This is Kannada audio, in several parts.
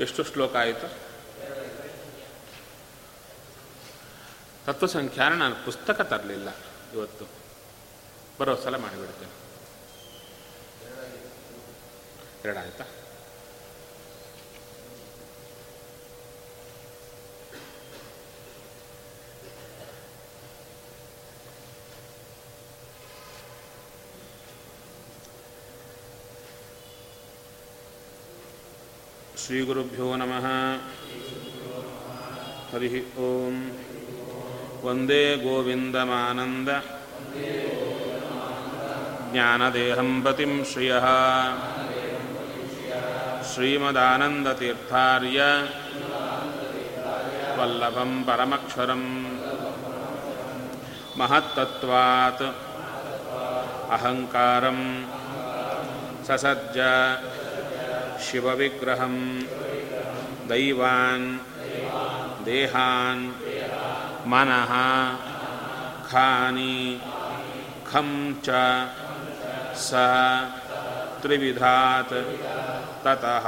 ಎಷ್ಟು ಶ್ಲೋಕ ಆಯಿತು. ತತ್ವಸಂಖ್ಯಾನ ನಾನು ಪುಸ್ತಕ ತರಲಿಲ್ಲ ಇವತ್ತು. ಬರೋ ಸಲ ಮಾಡಿಬಿಡ್ತೇನೆ. ಎರಡಾಯ್ತಾ? ಶ್ರೀಗುರುಭ್ಯೋ ನಮಃ ಹರಿ ಓಂ ವಂದೇ ಗೋವಿಂದಮಾನಂದ ಜ್ಞಾನದೇಹಂ ಪತಿಂ श्रियः। ಶ್ರೀಮದಾನಂದತೀರ್ಥಾರ್ಯ ವಲ್ಲಭಂ ಪರಮಕ್ಷರಂ ಮಹತ್ತತ್ವಾತ್ ಅಹಂಕಾರಂ ಸಸಜ್ಜ ಶಿವವಿಗ್ರಹಂ. ದೈವಾನ್. ದೇಹಾನ್. ಮನಃ. ಖಾನಿ. ಖಂ ಚ. ಸ. ತ್ರಿವಿಧಾತ್. ತತಃ.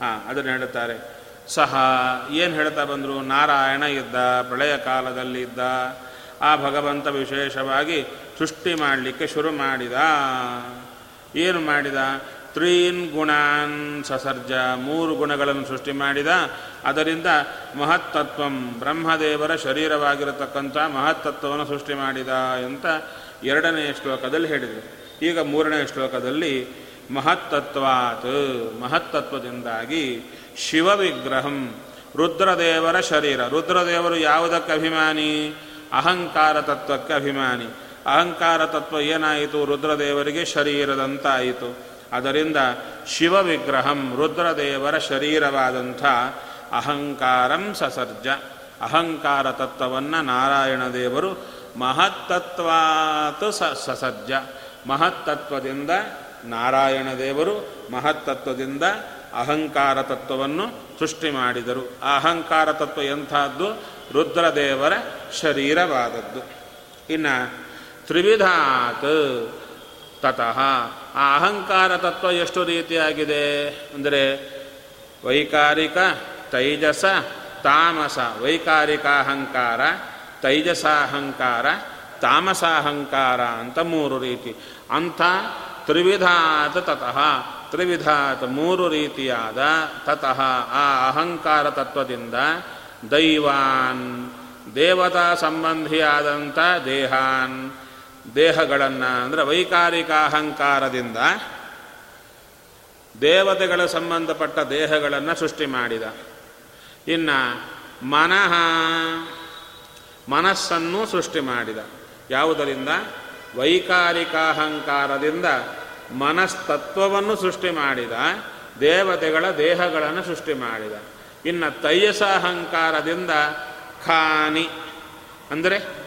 ಹಾಂ ಅದನ್ನು ಹೇಳುತ್ತಾರೆ. ಸಹ, ಏನು ಹೇಳ್ತಾ ಬಂದರು? ನಾರಾಯಣ ಇದ್ದ, ಪ್ರಳಯ ಕಾಲದಲ್ಲಿದ್ದ ಆ ಭಗವಂತ ವಿಶೇಷವಾಗಿ ಸೃಷ್ಟಿ ಮಾಡಲಿಕ್ಕೆ ಶುರು ಮಾಡಿದ. ಏನು ಮಾಡಿದ? ತ್ರೀನ್ ಗುಣಾನ್ ಸಸರ್ಜ, ಮೂರು ಗುಣಗಳನ್ನು ಸೃಷ್ಟಿ ಮಾಡಿದ. ಅದರಿಂದ ಮಹತ್ತತ್ವಂ ಬ್ರಹ್ಮದೇವರ ಶರೀರವಾಗಿರತಕ್ಕಂಥ ಮಹತ್ತತ್ವವನ್ನು ಸೃಷ್ಟಿ ಮಾಡಿದ ಅಂತ ಎರಡನೆಯ ಶ್ಲೋಕದಲ್ಲಿ ಹೇಳಿದರು. ಈಗ ಮೂರನೇ ಶ್ಲೋಕದಲ್ಲಿ ಮಹತ್ತತ್ವಾತ್, ಮಹತ್ತತ್ವದಿಂದಾಗಿ ಶಿವವಿಗ್ರಹಂ, ರುದ್ರದೇವರ ಶರೀರ. ರುದ್ರದೇವರು ಯಾವುದಕ್ಕೆ ಅಭಿಮಾನಿ? ಅಹಂಕಾರ ತತ್ವಕ್ಕೆ ಅಭಿಮಾನಿ. ಅಹಂಕಾರ ತತ್ವ ಏನಾಯಿತು? ರುದ್ರದೇವರಿಗೆ ಶರೀರದಂತಾಯಿತು. ಅದರಿಂದ ಶಿವವಿಗ್ರಹಂ ರುದ್ರದೇವರ ಶರೀರವಾದಂಥ ಅಹಂಕಾರಂ ಸಸರ್ಜ. ಅಹಂಕಾರ ತತ್ವವನ್ನು ನಾರಾಯಣ ದೇವರು ಮಹತ್ತತ್ವಾತ್ ಸ ಸಸಜ್ಜ ಮಹತ್ತತ್ವದಿಂದ ನಾರಾಯಣ ದೇವರು ಮಹತ್ತತ್ವದಿಂದ ಅಹಂಕಾರ ತತ್ವವನ್ನು ಸೃಷ್ಟಿ ಮಾಡಿದರು. ಆ ಅಹಂಕಾರ ತತ್ವ ಎಂಥದ್ದು? ರುದ್ರದೇವರ ಶರೀರವಾದದ್ದು. ಇನ್ನು ತ್ರಿವಿಧಾತ್ ತತಃ ಆ ಅಹಂಕಾರ ತತ್ವ ಎಷ್ಟು ರೀತಿಯಾಗಿದೆ? ಅಂದರೆ ವೈಕಾರಿಕ, ತೈಜಸ, ತಾಮಸ. ವೈಕಾರಿಕ ಅಹಂಕಾರ ತೈಜಸಾಹಂಕಾರ, ತಾಮಸಾಹಂಕಾರ ಅಂತ ಮೂರು ರೀತಿ. ಅಂಥ ತ್ರಿವಿಧಾತ ತತಃ, ತ್ರಿವಿಧಾತ ಮೂರು ರೀತಿಯಾದ ತತಃ ಆ ಅಹಂಕಾರ ತತ್ವದಿಂದ ದೈವಾನ್, ದೇವತಾ ಸಂಬಂಧಿಯಾದಂಥ ದೇಹಾನ್ ದೇಹಗಳನ್ನು, ಅಂದರೆ ವೈಕಾರಿಕ ಅಹಂಕಾರದಿಂದ ದೇವತೆಗಳ ಸಂಬಂಧಪಟ್ಟ ದೇಹಗಳನ್ನು ಸೃಷ್ಟಿ ಮಾಡಿದ. ಇನ್ನು ಮನಃ, ಮನಸ್ಸನ್ನು ಸೃಷ್ಟಿ ಮಾಡಿದ. ಯಾವುದರಿಂದ? ವೈಕಾರಿಕಾಹಂಕಾರದಿಂದ ಮನಸ್ತತ್ವವನ್ನು ಸೃಷ್ಟಿ ಮಾಡಿದ, ದೇವತೆಗಳ ದೇಹಗಳನ್ನು ಸೃಷ್ಟಿ ಮಾಡಿದ. ಇನ್ನು ತೈಯಸಾಹಂಕಾರದಿಂದ ಖಾನಿ, ಅಂದರೆ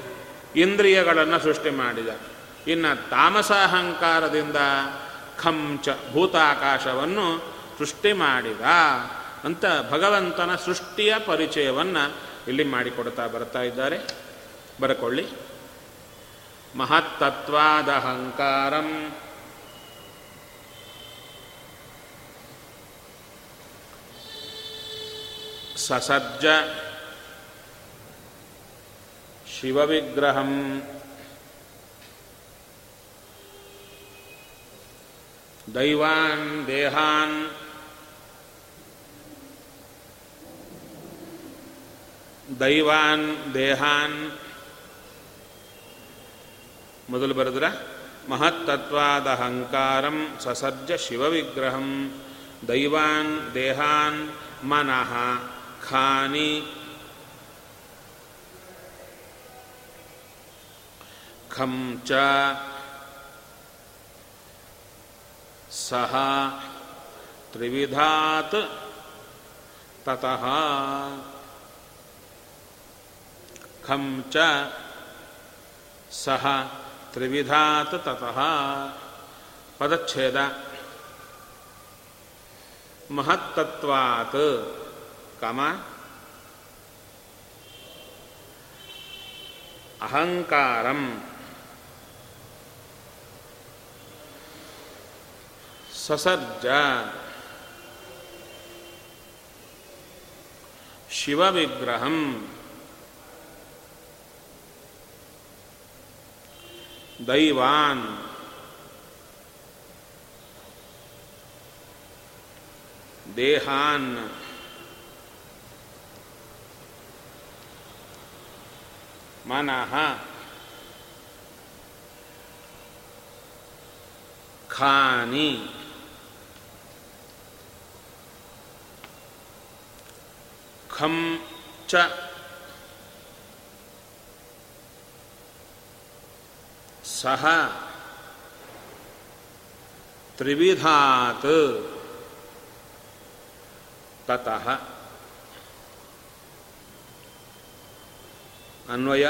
ಇಂದ್ರಿಯಗಳನ್ನು ಸೃಷ್ಟಿ ಮಾಡಿದ. ಇನ್ನು ತಾಮಸಾಹಂಕಾರದಿಂದ ಖಂಚ ಭೂತಾಕಾಶವನ್ನು ಸೃಷ್ಟಿ ಮಾಡಿದ ಅಂತ ಭಗವಂತನ ಸೃಷ್ಟಿಯ ಪರಿಚಯವನ್ನು ಇಲ್ಲಿ ಮಾಡಿಕೊಡ್ತಾ ಬರ್ತಾ ಇದ್ದಾರೆ. ಬರಕೊಳ್ಳಿ. ಮಹತ್ತತ್ವಾದಹಂಕಾರಂ ಸಸಜ್ಜ ಶಿವವಿಗ್ರಹಂ. ದೈವಾನ್ ದೇಹಾನ್. ದೈವಾನ್ ದೇಹಾನ್. ಮೊದಲು ಬರೆದ್ರ ಮಹತ್ತತ್ವಾದಹಂಕಾರಂ ಸಸರ್ಜ ಶಿವವಿಗ್ರಹಂ. ದೈವಾನ್ ದೇಹಾನ್ ಮನಃ ಖಾನಿ. ಖಂ ಚ ಸಹ ತ್ರಿವಿಧಾತ್ ತತಃ ಖಂ ಚ ಸಹ ತ್ರಿವಿಧಾತ್ ತತಃ ಪದಚ್ಛೇದ ಮಹತ್ತತ್ವಾತ್ ಕಮ ಅಹಂಕಾರಂ ಸಸರ್ಜ ಶಿವವಿಗ್ರಹಂ. ದೈವಾನ್. ದೇಹಾನ್. ಮನಃ. ಖಾನಿ. ಖಂ ಚ ಸಹ ತ್ರಿವಿಧಾತ್ ತತಃ ಅನ್ವಯ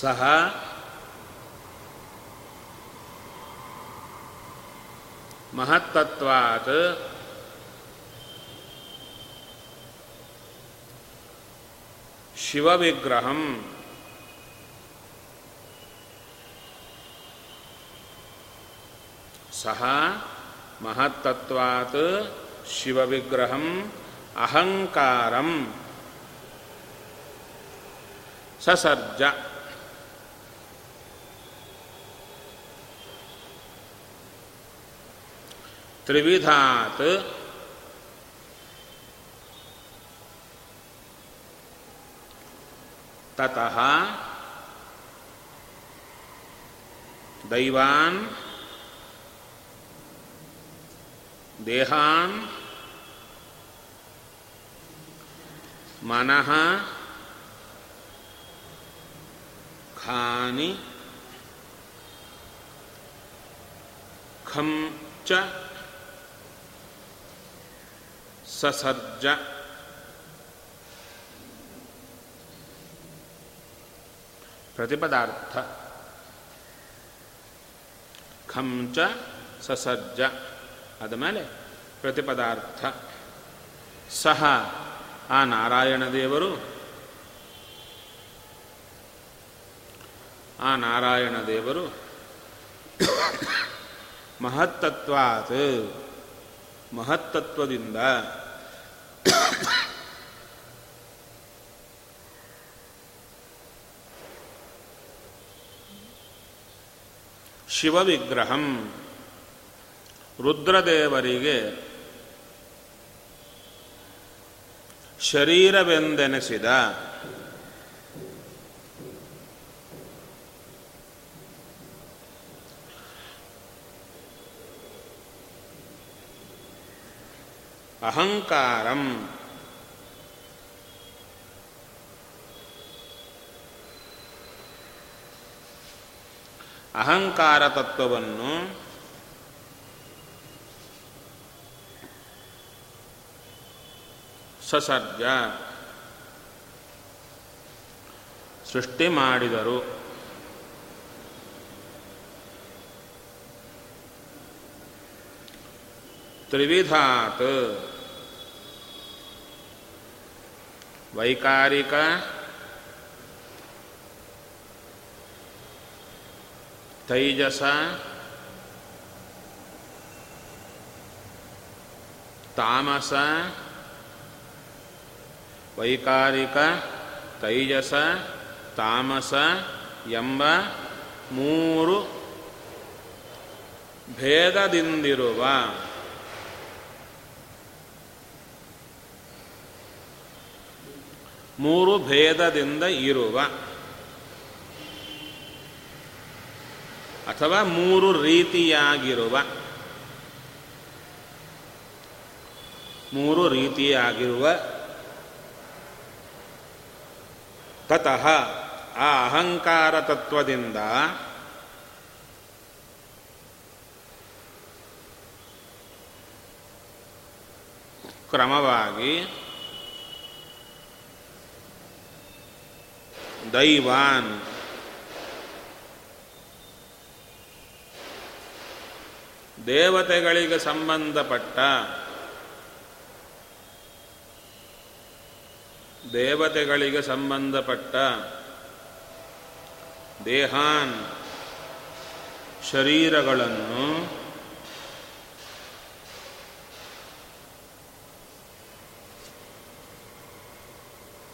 ಸಹ ಮಹತ್ತತ್ವಾತ್ ಶಿವವಿಗ್ರಹಂ ಸಹ ಮಹತ್ತತ್ವಾತ್ ಶಿವವಿಗ್ರಹಂ ಅಹಂಕಾರಂ ಸಸರ್ಜ ತ್ರಿವಿಧಾತ್ ತತಃ ದೈವಾನ್ ದೇಹಾನ್ ಮನಃ ಖಾನಿ ಖಂ ಚ ಸಸರ್ಜ ಪ್ರತಿಪದಾರ್ಥ. ಖಂಚ ಸಸಜ್ಜ ಆದಮೇಲೆ ಆದ ಮೇಲೆ ಪ್ರತಿಪದಾರ್ಥ. ಸಹ, ಆ ನಾರಾಯಣ ದೇವರು. ಆ ನಾರಾಯಣ ದೇವರು. ಮಹತ್ತತ್ವಾತ್. ಮಹತ್ತತ್ವದಿಂದ ಶಿವವಿಗ್ರಹಂ. ರುದ್ರದೇವರಿಗೆ ಶರೀರವೆಂದೆನಿಸಿದ ಅಹಂಕಾರಂ ಅಹಂಕಾರ ತತ್ವವನ್ನು ಸಸರ್ಜ ಸೃಷ್ಟಿ ಮಾಡಿದರು. ತ್ರಿವಿಧಾತ್ ವೈಕಾರಿಕ ತೈಜಸ ತಾಮಸ ವೈಕಾರಿಕ ತೈಜಸ ತಾಮಸ ಎಂಬ ಮೂರು ಭೇದದಿಂದಿರುವ ಮೂರು ಭೇದದಿಂದ ಇರುವ ಅಥವಾ ಮೂರು ರೀತಿಯಾಗಿರುವ ಮೂರು ರೀತಿಯಾಗಿರುವ ತತಃ ಆ ಅಹಂಕಾರ ತತ್ವದಿಂದ ಕ್ರಮವಾಗಿ ದೈವಾನ್ ದೇವತೆಗಳಿಗೆ ಸಂಬಂಧಪಟ್ಟ ದೇವತೆಗಳಿಗೆ ಸಂಬಂಧಪಟ್ಟ ದೇಹಾನ್ ಶರೀರಗಳನ್ನು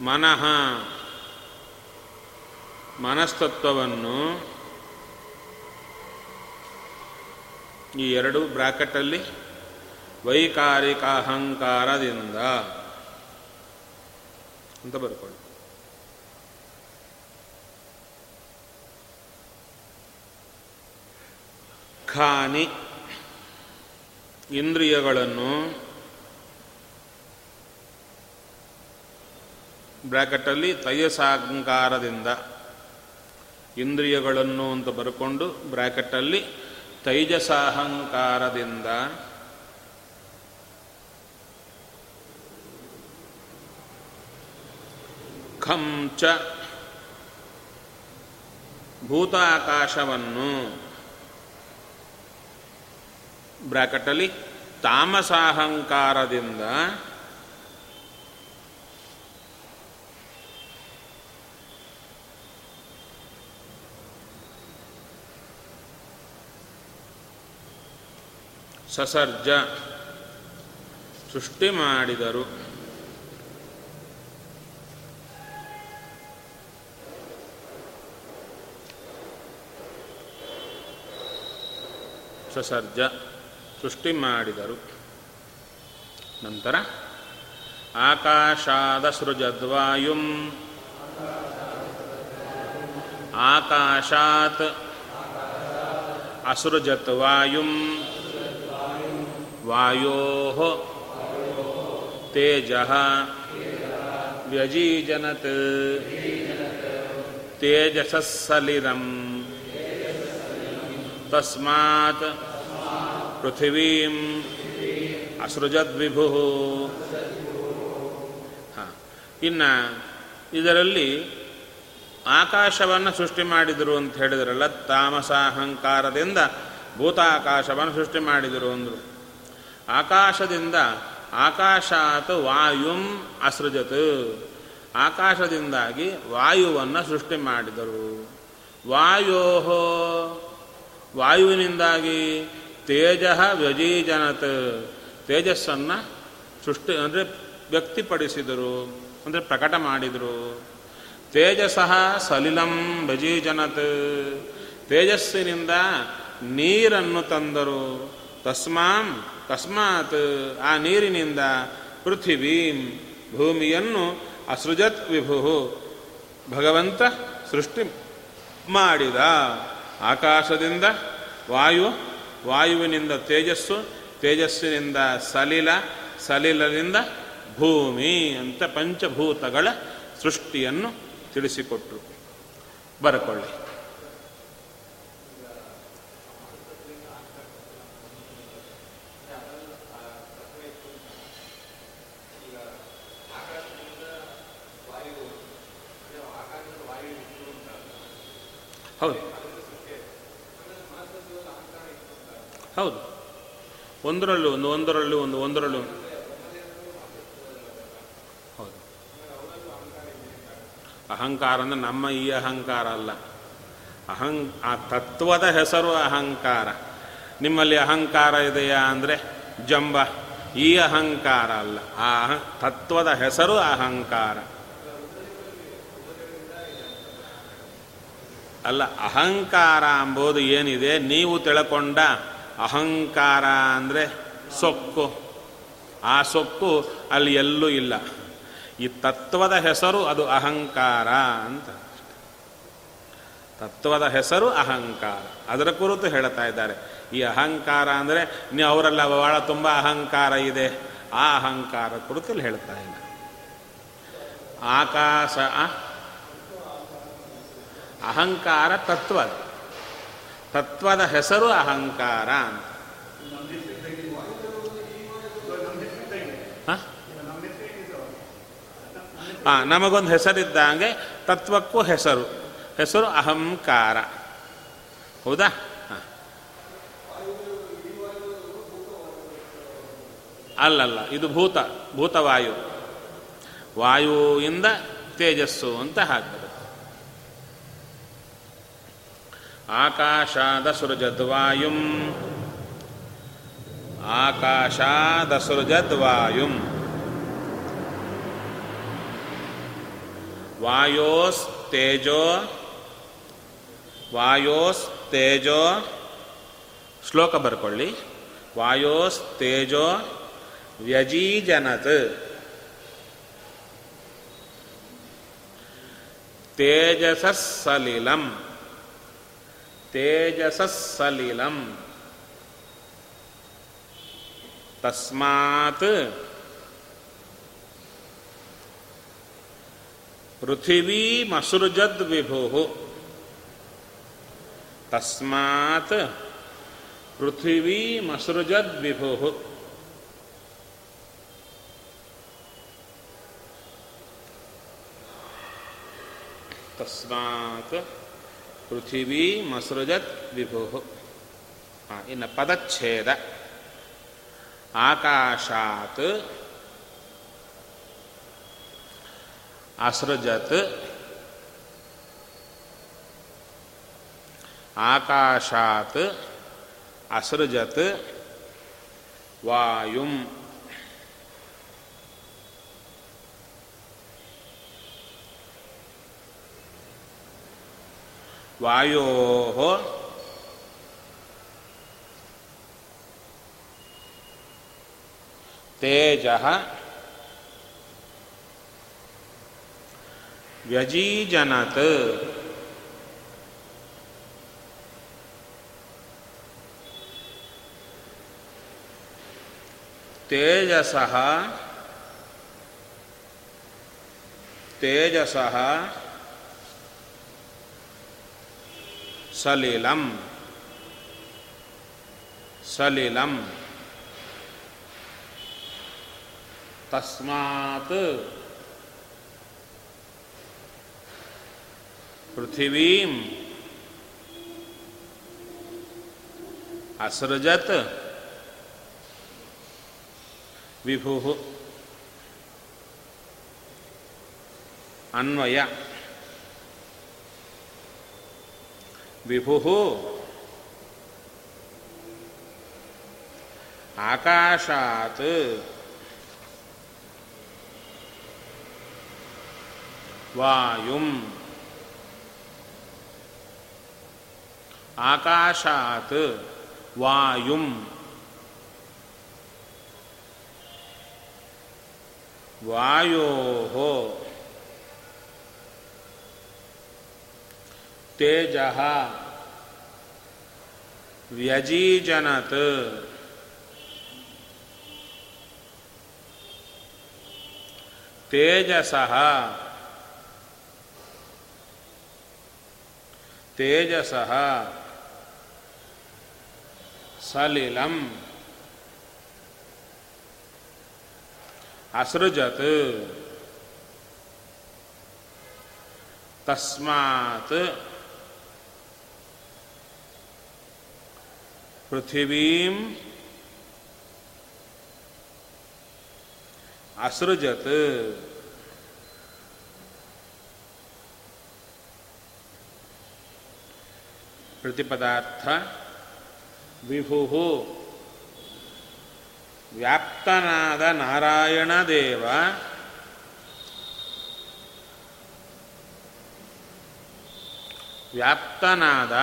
ಮನಃ ಮನಸ್ತತ್ವವನ್ನು ಈ ಎರಡು ಬ್ರಾಕೆಟಲ್ಲಿ ವೈಕಾರಿಕ ಅಹಂಕಾರದಿಂದ ಅಂತ ಬರ್ಕೊಳ್ಳಿ. ಖಾನಿ ಇಂದ್ರಿಯಗಳನ್ನು ಬ್ರ್ಯಾಕೆಟಲ್ಲಿ ತಯಸಾಹಂಕಾರದಿಂದ ಇಂದ್ರಿಯಗಳನ್ನು ಅಂತ ಬರ್ಕೊಂಡು ಬ್ರ್ಯಾಕೆಟಲ್ಲಿ ತೈಜಸಾಹಂಕಾರದಿಂದ ಖಂಚ ಭೂತಾಕಾಶವನ್ನು ಬ್ರಾಕೆಟಲ್ಲಿ ತಾಮಸಾಹಂಕಾರದಿಂದ ಸಸರ್ಜ ಸೃಷ್ಟಿ ಮಾಡಿದರು. ಸಸರ್ಜ ಸೃಷ್ಟಿ ಮಾಡಿದರು. ನಂತರ ಆಕಾಶಾದ ಸೃಜದ್ವಾಯುಂ ಆಕಾಶಾತ್ ಅಸೃಜತ್ ವಾಯುಂ ವಾಯೋ ತೇಜ. ವ್ಯಜೀಜನತ್. ತೇಜಸಸ್ಸಲಿರಂ ತಸ್ಮಾತ್ ಪೃಥಿವೀಂ ಅಸೃಜದ್ವಿಭು. ಹಾಂ. ಇನ್ನು ಇದರಲ್ಲಿ ಆಕಾಶವನ್ನು ಸೃಷ್ಟಿ ಮಾಡಿದರು ಅಂತ ಹೇಳಿದ್ರಲ್ಲ ತಾಮಸಾಹಂಕಾರದಿಂದ ಭೂತಾಕಾಶವನ್ನು ಸೃಷ್ಟಿ ಮಾಡಿದರು ಅಂದರು. ಆಕಾಶದಿಂದ ಆಕಾಶಾತ್ ವಾಯುಂ ಅಸೃಜತ್. ಆಕಾಶದಿಂದಾಗಿ ವಾಯುವನ್ನು ಸೃಷ್ಟಿ ಮಾಡಿದರು. ವಾಯೋಹೋ, ವಾಯುವಿನಿಂದಾಗಿ ತೇಜ ವ್ಯಜೀಜನತ್. ತೇಜಸ್ಸನ್ನು ಸೃಷ್ಟಿ, ಅಂದರೆ ವ್ಯಕ್ತಿಪಡಿಸಿದರು, ಅಂದರೆ ಪ್ರಕಟ ಮಾಡಿದರು. ತೇಜಸಃ ಸಲಿಲಂ ವ್ಯಜೀಜನತ್. ತೇಜಸ್ಸಿನಿಂದ ನೀರನ್ನು ತಂದರು. ತಸ್ಮಾಂ ತಸ್ಮಾತ್ ಆ ನೀರಿನಿಂದ ಪೃಥಿವೀಂ ಭೂಮಿಯನ್ನು ಅಸೃಜತ್ ವಿಭು ಭಗವಂತ ಸೃಷ್ಟಿ ಮಾಡಿದ ಆಕಾಶದಿಂದ ವಾಯು, ವಾಯುವಿನಿಂದ ತೇಜಸ್ಸು, ತೇಜಸ್ಸಿನಿಂದ ಸಲಿಲ, ಸಲಿಲದಿಂದ ಭೂಮಿ ಅಂತ ಪಂಚಭೂತಗಳ ಸೃಷ್ಟಿಯನ್ನು ತಿಳಿಸಿಕೊಟ್ರು. ಬರಕೊಳ್ಳಿ ಹೌದು ಹೌದು. ಒಂದರಲ್ಲೂ ಒಂದು ಒಂದರಲ್ಲೂ ಒಂದು, ಒಂದರಲ್ಲೂ ಹೌದು. ಅಹಂಕಾರ ಅಂದರೆ ನಮ್ಮ ಈ ಅಹಂಕಾರ ಅಲ್ಲ. ಅಹಂ, ಆ ತತ್ವದ ಹೆಸರು ಅಹಂಕಾರ. ನಿಮ್ಮಲ್ಲಿ ಅಹಂಕಾರ ಇದೆಯಾ ಅಂದರೆ ಜಂಬ. ಈ ಅಹಂಕಾರ ಅಲ್ಲ. ಆ ತತ್ವದ ಹೆಸರು ಅಹಂಕಾರ. ಅಲ್ಲ, ಅಹಂಕಾರ ಎಂಬುದು ಏನಿದೆ? ನೀವು ತಿಳ್ಕೊಂಡ ಅಹಂಕಾರ ಅಂದರೆ ಸೊಕ್ಕು. ಆ ಸೊಕ್ಕು ಅಲ್ಲಿ ಎಲ್ಲೂ ಇಲ್ಲ. ಈ ತತ್ವದ ಹೆಸರು ಅದು ಅಹಂಕಾರ ಅಂತ. ತತ್ವದ ಹೆಸರು ಅಹಂಕಾರ. ಅದರ ಕುರಿತು ಹೇಳ್ತಾ ಇದ್ದಾರೆ. ಈ ಅಹಂಕಾರ ಅಂದರೆ ನೀವು ಅವರೆಲ್ಲ ಬಹಳ ತುಂಬ ಅಹಂಕಾರ ಇದೆ. ಆ ಅಹಂಕಾರ ಕುರಿತು ಇಲ್ಲಿ ಹೇಳ್ತಾ ಇಲ್ಲ ಆಕಾಶ ಅಹಂಕಾರ ತತ್ವ. ತತ್ವದ ಹೆಸರು ಅಹಂಕಾರ ಅಂತ. ಹಾಂ? ನಮಗೊಂದು ಹೆಸರಿದ್ದಂಗೆ ತತ್ವಕ್ಕೂ ಹೆಸರು. ಹೆಸರು ಅಹಂಕಾರ. ಹೌದಾ? ಹಾಂ. ಅಲ್ಲಲ್ಲ, ಇದು ಭೂತ, ಭೂತವಾಯು. ವಾಯುವಿಂದ ತೇಜಸ್ಸು ಅಂತ ಹಾಕ್ತಾರೆ ಆಕಾಶಾದಸೃಜದ್ವಾಯುಂ. ಆಕಾಶಾದಸೃಜದ್ವಾಯುಂ. ವಾಯೋಸ್ತೇಜೋ ವಾಯೋಸ್ತೇಜೋ ಶ್ಲೋಕ ಬರ್ಕೊಳ್ಳಿ. ವಾಯೋಸ್ತೇಜೋ ವ್ಯಜೀಜನತ್. ತೇಜಸಸ್ಸಲಿಲಂ. ತೇಜಸಸ್ಸಲಿಲಂ. ತಸ್ಮಾತ್ ಪೃಥಿವೀಮಸೃಜದ್ ವಿಭು ತಸ್ಮಾತ್ ಪೃಥಿವೀಮಸೃಜದ್ ವಿಭು ತಸ್ಮಾತ್ ಪೃಥಿವೀಮಸೃಜತ್ ವಿಭು ಇನ್ನು ಪದಚ್ಛೇದ. ಆಕಾಶಾತ್ ಅಸೃಜತ್ ಆಕಾಶಾತ್ ಅಸೃಜತ್ ವಾಯುಂ ವಾಯೋ ತೇಜ ವ್ಯಜೀಜನತ್ ತೇಜಸ ತೇಜಸ ಸಲಿಲಂ. ಸಲಿಲಂ. ತಸ್ಮಾತ್ ಪೃಥಿವೀಂ. ಅಸೃಜತ್. ವಿಭು ಅನ್ವಯ. ವಿಭು ಆಕಾಶಾತ್. ವಾಯುಂ. ಆಕಾಶಾತ್. ವಾಯುಂ. ವಾಯೋ ತೇಜ ವ್ಯಜೀಜನತ್. ತೇಜಸ. ತೇಜಸ. ಸಲಿಲಂ. ಅಸೃಜತ್. ತಸ್ಮಾತ್. ಪೃಥಿವೀಂ ಅಸೃಜತ್ ಪ್ರತಿಪದಾರ್ಥ ವಿಭು ವ್ಯಾಪ್ತನಾದ ನಾರಾಯಣ ದೇವ ವ್ಯಾಪ್ತನಾದ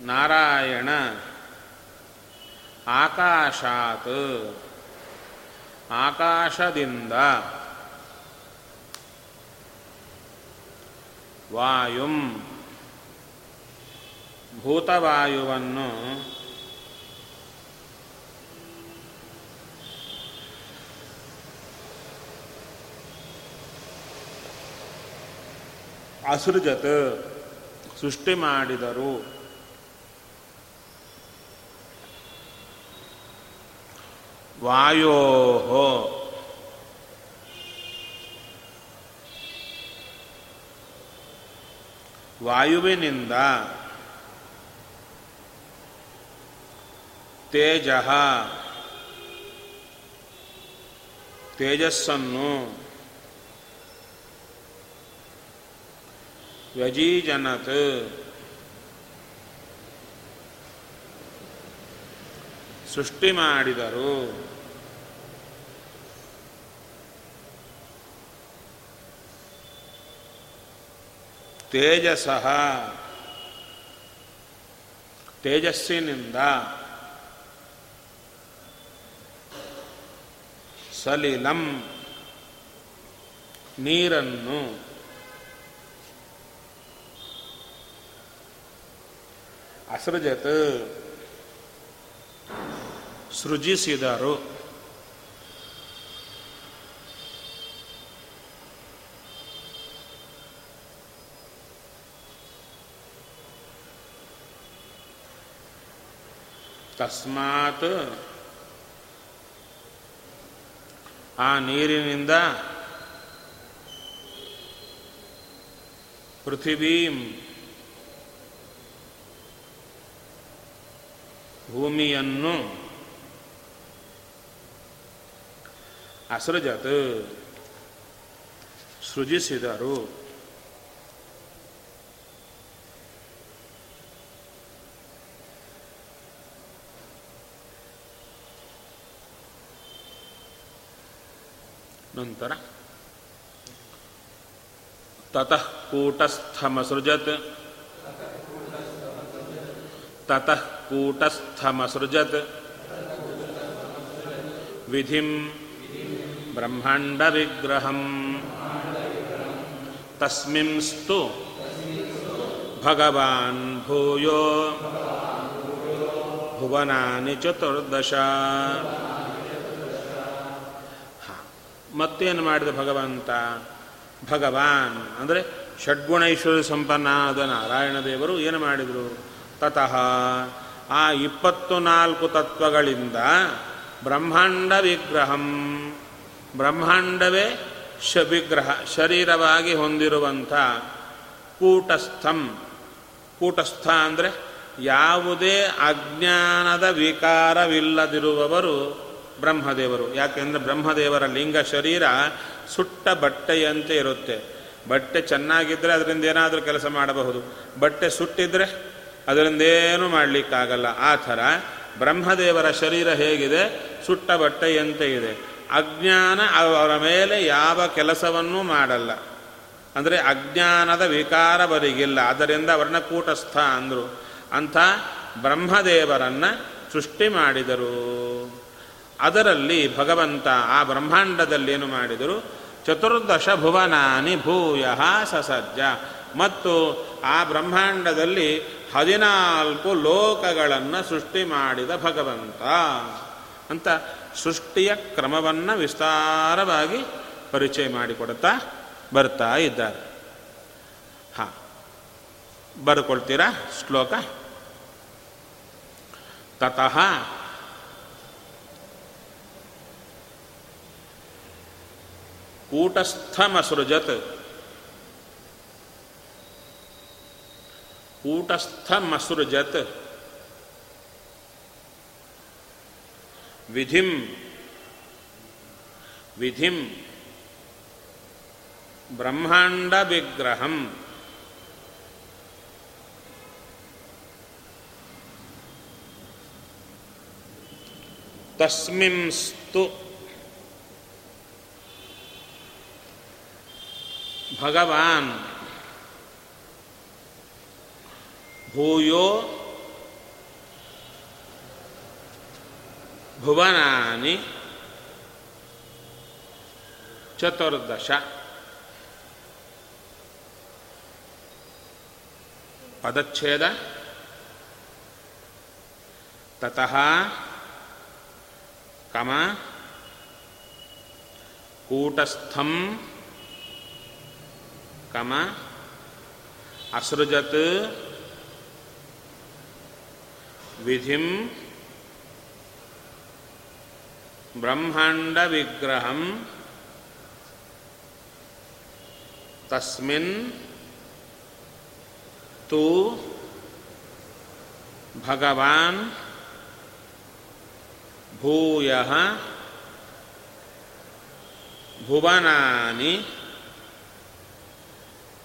ನಾರಾಯಣ. ಆಕಾಶಾತ್. ಆಕಾಶದಿಂದ ವಾಯುಂ. ಭೂತವಾಯುವನ್ನು ಅಸೃಜತ್ ಸೃಷ್ಟಿ ಮಾಡಿದರು. ವಾಯೋ ವಾಯುವಿನಿಂದ ತೇಜ ತೇಜಸ್ಸನ್ನು ವ್ಯಜೀಜನತ್. ಸೃಷ್ಟಿ ಮಾಡಿದರು. ತೇಜಸಃ. ತೇಜಸ್ಸಿನಿಂದ ಸಲಿಲಂ ನೀರನ್ನು ಅಸೃಜತ್ ಸೃಜಿಸಿದರು. ತಸ್ಮಾತ್ ಆ ನೀರಿನಿಂದ ಪೃಥಿವೀಂ ಭೂಮಿಯನ್ನು ಅಸೃಜತ್ ಸೃಜಿಸಿದರು. ನಂತರ ತತಃ ಕೂಟಸ್ಥಮಸೃಜತ್. ತತಃ ಕೂಟಸ್ಥಮಸೃಜತ್. ವಿಧಿಂ ಬ್ರಹ್ಮಾಂಡವಿಗ್ರಹಂ ತಸ್ಮಿಂಸ್ತು ಭಗವಾನ್ ಭೂಯೋ ಭುವನಾನಿ ಚತುರ್ದಶ ಮತ್ತೇನು ಮಾಡಿದ ಭಗವಂತ ಭಗವಾನ್, ಅಂದರೆ ಷಡ್ಗುಣೈಶ್ವರ್ಯ ಸಂಪನ್ನಾದ ನಾರಾಯಣ ದೇವರು ಏನು ಮಾಡಿದರು? ತತಃ ಆ ಇಪ್ಪತ್ತು ನಾಲ್ಕು ತತ್ವಗಳಿಂದ ಬ್ರಹ್ಮಾಂಡ ವಿಗ್ರಹಂ ಬ್ರಹ್ಮಾಂಡವೇ ಶವಿಗ್ರಹ ಶರೀರವಾಗಿ ಹೊಂದಿರುವಂಥ ಕೂಟಸ್ಥಂ. ಕೂಟಸ್ಥ ಅಂದರೆ ಯಾವುದೇ ಅಜ್ಞಾನದ ವಿಕಾರವಿಲ್ಲದಿರುವವರು ಬ್ರಹ್ಮದೇವರು. ಯಾಕೆಂದರೆ ಬ್ರಹ್ಮದೇವರ ಲಿಂಗ ಶರೀರ ಸುಟ್ಟ ಬಟ್ಟೆಯಂತೆ ಇರುತ್ತೆ. ಬಟ್ಟೆ ಚೆನ್ನಾಗಿದ್ದರೆ ಅದರಿಂದ ಏನಾದರೂ ಕೆಲಸ ಮಾಡಬಹುದು. ಬಟ್ಟೆ ಸುಟ್ಟಿದ್ರೆ ಅದರಿಂದ ಏನೂ ಮಾಡಲಿಕ್ಕಾಗಲ್ಲ. ಆ ಥರ ಬ್ರಹ್ಮದೇವರ ಶರೀರ ಹೇಗಿದೆ? ಸುಟ್ಟ ಬಟ್ಟೆಯಂತೆ ಇದೆ. ಅಜ್ಞಾನ ಅವರ ಮೇಲೆ ಯಾವ ಕೆಲಸವನ್ನೂ ಮಾಡಲ್ಲ. ಅಂದರೆ ಅಜ್ಞಾನದ ವಿಕಾರ ಬರಿಗಿಲ್ಲ. ಅದರಿಂದ ಅವರನ್ನ ಕೂಟಸ್ಥ ಅಂದರು. ಅಂಥ ಬ್ರಹ್ಮದೇವರನ್ನು ಸೃಷ್ಟಿ ಮಾಡಿದರು. ಅದರಲ್ಲಿ ಭಗವಂತ ಆ ಬ್ರಹ್ಮಾಂಡದಲ್ಲಿ ಏನು ಮಾಡಿದರು? ಚತುರ್ದಶ ಭುವನಾನಿ ಭೂಯ ಸಸಜ್ಜ. ಮತ್ತು ಆ ಬ್ರಹ್ಮಾಂಡದಲ್ಲಿ ಹದಿನಾಲ್ಕು ಲೋಕಗಳನ್ನು ಸೃಷ್ಟಿ ಮಾಡಿದ ಭಗವಂತ. ಅಂತ ಸೃಷ್ಟಿಯ ಕ್ರಮವನ್ನು ವಿಸ್ತಾರವಾಗಿ ಪರಿಚಯ ಮಾಡಿಕೊಡ್ತಾ ಬರ್ತಾ ಇದ್ದಾರೆ. ಹಾ. ಬರ್ಕೊಳ್ತೀರಾ ಶ್ಲೋಕ? ತತಃ. ಕೂಟಸ್ಥಮಸೃಜತ್. ಕೂಟಸ್ಥಮಸೃಜತ್. ವಿಧಿಂ ವಿಧಿಂ ಬ್ರಹ್ಮಾಂಡ ವಿಗ್ರಹಂ ತಸ್ಮಿಂಸ್ತು ಭಗವಾನ್ ಭೂಯೋ ಭುವನಾನಿ ಚತುರ್ದಶ. ಪದಚ್ಛೇದ. ತತಃ ಕಮ ಕೂಟಸ್ಥಂ ಕಮ ಅಸೃಜತ್ ವಿಧಿಂ ಬ್ರಹ್ಮಾಂಡ ವಿಗ್ರಹಂ ತಸ್ಮಿನ್ ತು ಭಗವಾನ್ ಭೂಯ ಭುವನಾನಿ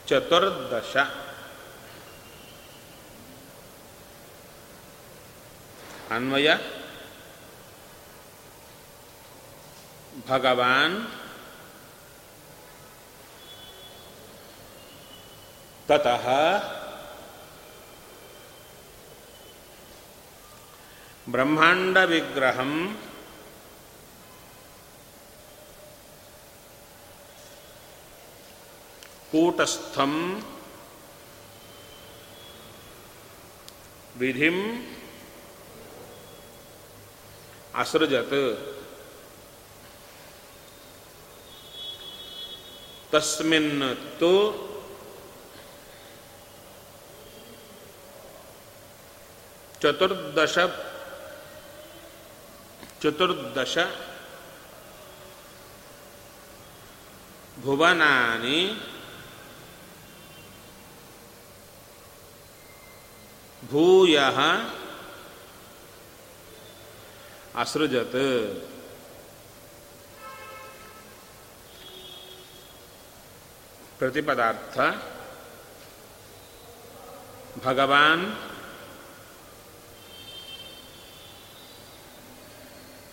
ಚತುರ್ದಶ. ಅನ್ವಯ ಭಗವಾನ್ ತತಃ ಬ್ರಹ್ಮಾಂಡ ವಿಗ್ರಹಂ ಕೂಟಸ್ಥಂ ವಿಧಿಂ ಅಸೃಜತ್ ತಸ್ಮಿನ್ ತು ಚತುರ್ದಶ ಚತುರ್ದಶ ಭುವನಾನಿ ಭೂಯ ಪ್ರತಿಪದಾರ್ಥ ಭಗವಾನ್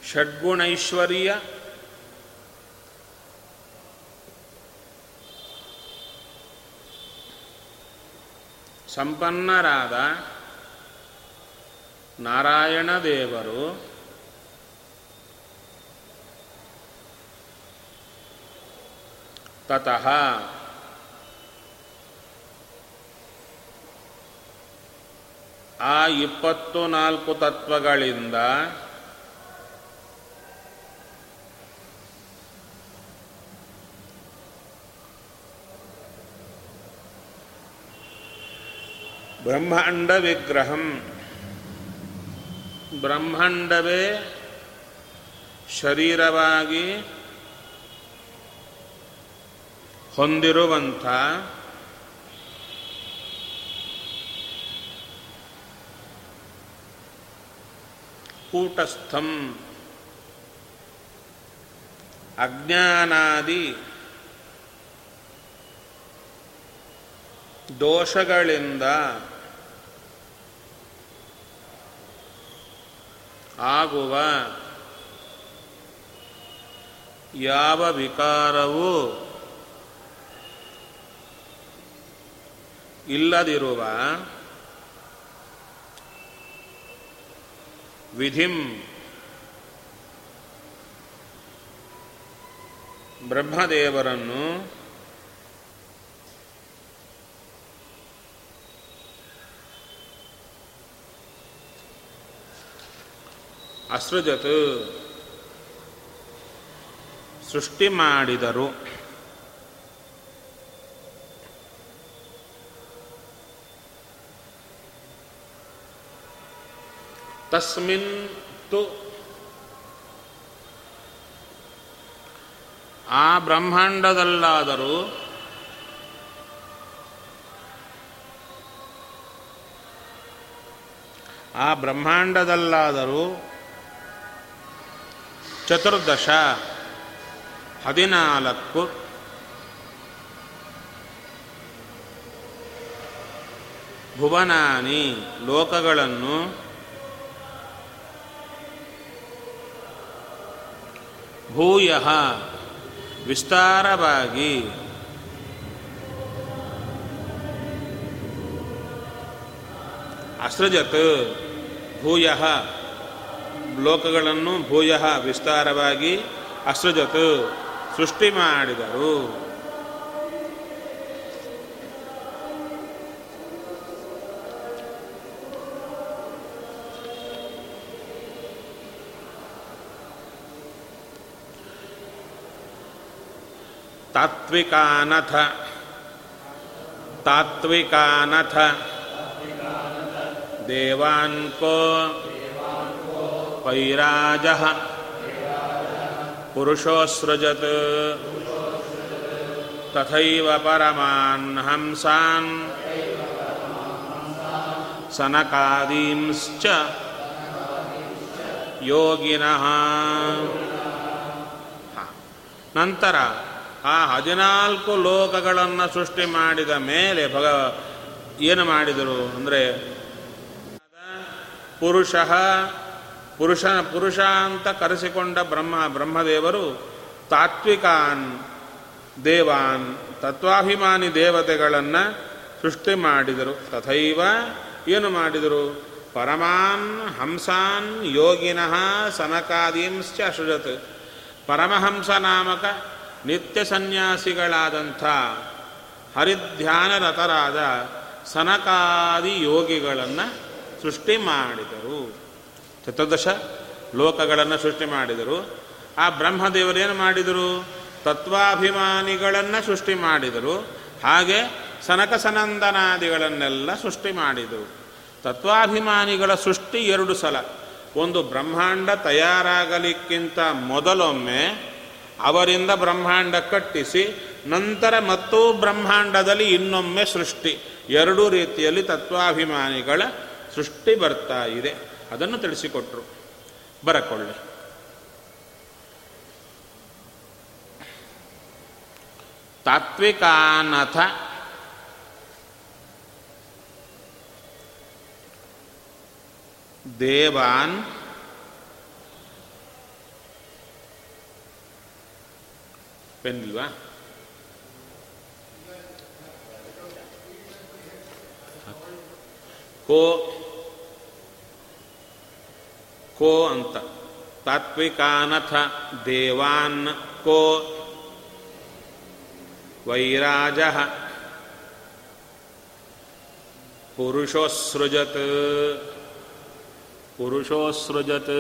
ಷಡ್ಗುಣೈಶ್ವರ್ಯ ಸಂಪನ್ನರಾದ ನಾರಾಯಣ ದೇವರು ತತಃ ಆ ಇಪ್ಪತ್ತು ನಾಲ್ಕು ತತ್ವಗಳಿಂದ ಬ್ರಹ್ಮಾಂಡ ವಿಗ್ರಹಂ. ಬ್ರಹ್ಮಾಂಡವೇ ಶರೀರವಾಗಿ ಹೊಂದಿರುವಂಥ ಕೂಟಸ್ಥಂ. ಅಜ್ಞಾನಾದಿ ದೋಷಗಳಿಂದ ಆಗುವ ಯಾವ ವಿಕಾರವೂ ಇಲ್ಲದಿರುವ ವಿಧಿಂ ಬ್ರಹ್ಮದೇವರನ್ನು ಅಸೃಜತ್ ಸೃಷ್ಟಿ ಮಾಡಿದರು. ತಸ್ಮಿನ್ ತು ಆ ಬ್ರಹ್ಮಾಂಡದಲ್ಲಾದರೂ ಆ ಬ್ರಹ್ಮಾಂಡದಲ್ಲಾದರೂ ಚತುರ್ದಶ ಹದಿನಾಲ್ಕು ಭುವನಾನಿ ಲೋಕಗಳನ್ನು ಭೂಯ ವಿಸ್ತಾರವಾಗಿ. ಅಸೃಜತ್ ಭೂಯ ಲೋಕಗಳನ್ನು ಭೂಯ ವಿಸ್ತಾರವಾಗಿ ಅಸೃಜತ್ ಸೃಷ್ಟಿ ಮಾಡಿದರು. ತಾತ್ವಿಕಾನಥ ತಾತ್ವಿಕಾನಥ ದೇವಾನ್ಕೋ ಪೈರಾಜ ಪುರುಷೋಸೃಜತ್ ತಥೈವ ಪರಮಾನ್ ಹಂಸಾನ್ ಸನಕಾದೀಂಶ್ಚ ಯೋಗಿನಃ ನಂತರ ಆ ಹದಿನಾಲ್ಕು ಲೋಕಗಳನ್ನು ಸೃಷ್ಟಿ ಮಾಡಿದ ಮೇಲೆ ಭಗ ಏನು ಮಾಡಿದರು ಅಂದರೆ ಪುರುಷ ಪುರುಷ ಪುರುಷ ಅಂತ ಕರೆಸಿಕೊಂಡ ಬ್ರಹ್ಮ, ಬ್ರಹ್ಮದೇವರು ತಾತ್ವಿಕಾನ್, ದೇವಾನ್, ತತ್ವಾಭಿಮಾನಿ ದೇವತೆಗಳನ್ನು ಸೃಷ್ಟಿ ಮಾಡಿದರು. ತಥೈವ ಏನು ಮಾಡಿದರು? ಪರಮಾನ್, ಹಂಸಾನ್, ಯೋಗಿನಃ, ಸನಕಾದೀಂಶ್ಚ ಅಸೃಜತ್ ಪರಮಹಂಸ ನಾಮಕ ನಿತ್ಯ ಸನ್ಯಾಸಿಗಳಾದಂಥ ಹರಿಧ್ಯಾನರತರಾದ ಸನಕಾದಿ ಯೋಗಿಗಳನ್ನು ಸೃಷ್ಟಿ ಮಾಡಿದರು. ಚತುರ್ದಶ ಲೋಕಗಳನ್ನು ಸೃಷ್ಟಿ ಮಾಡಿದರು. ಆ ಬ್ರಹ್ಮದೇವರೇನು ಮಾಡಿದರು? ತತ್ವಾಭಿಮಾನಿಗಳನ್ನು ಸೃಷ್ಟಿ ಮಾಡಿದರು. ಹಾಗೆ ಸನಕ ಸನಂದನಾದಿಗಳನ್ನೆಲ್ಲ ಸೃಷ್ಟಿ ಮಾಡಿದರು. ತತ್ವಾಭಿಮಾನಿಗಳ ಸೃಷ್ಟಿ ಎರಡು ಸಲ. ಒಂದು ಬ್ರಹ್ಮಾಂಡ ತಯಾರಾಗಲಿಕ್ಕಿಂತ ಮೊದಲೊಮ್ಮೆ ಅವರಿಂದ ಬ್ರಹ್ಮಾಂಡ ಕಟ್ಟಿಸಿ, ನಂತರ ಮತ್ತೂ ಬ್ರಹ್ಮಾಂಡದಲ್ಲಿ ಇನ್ನೊಮ್ಮೆ ಸೃಷ್ಟಿ. ಎರಡೂ ರೀತಿಯಲ್ಲಿ ತತ್ವಾಭಿಮಾನಿಗಳ ಸೃಷ್ಟಿ ಬರ್ತಾ ಇದೆ. ಅದನ್ನು ತಿಳಿಸಿಕೊಟ್ರು. ಬರಕೊಳ್ಳಿ. ತಾತ್ವಿಕಾನಥ ದೇವಾನ್ ಪೆನ್ ಇಲ್ವಾ ಕೋ ಕೋ ಅಂತ ತಾತ್ವಿಕಾನಥ ದೇವಾನ್ ಕೋ ವೈರಾಜ ಪುರುಷೋತ್ಸೃಜತ್ ಪುರುಷೋತ್ಸೃಜತ್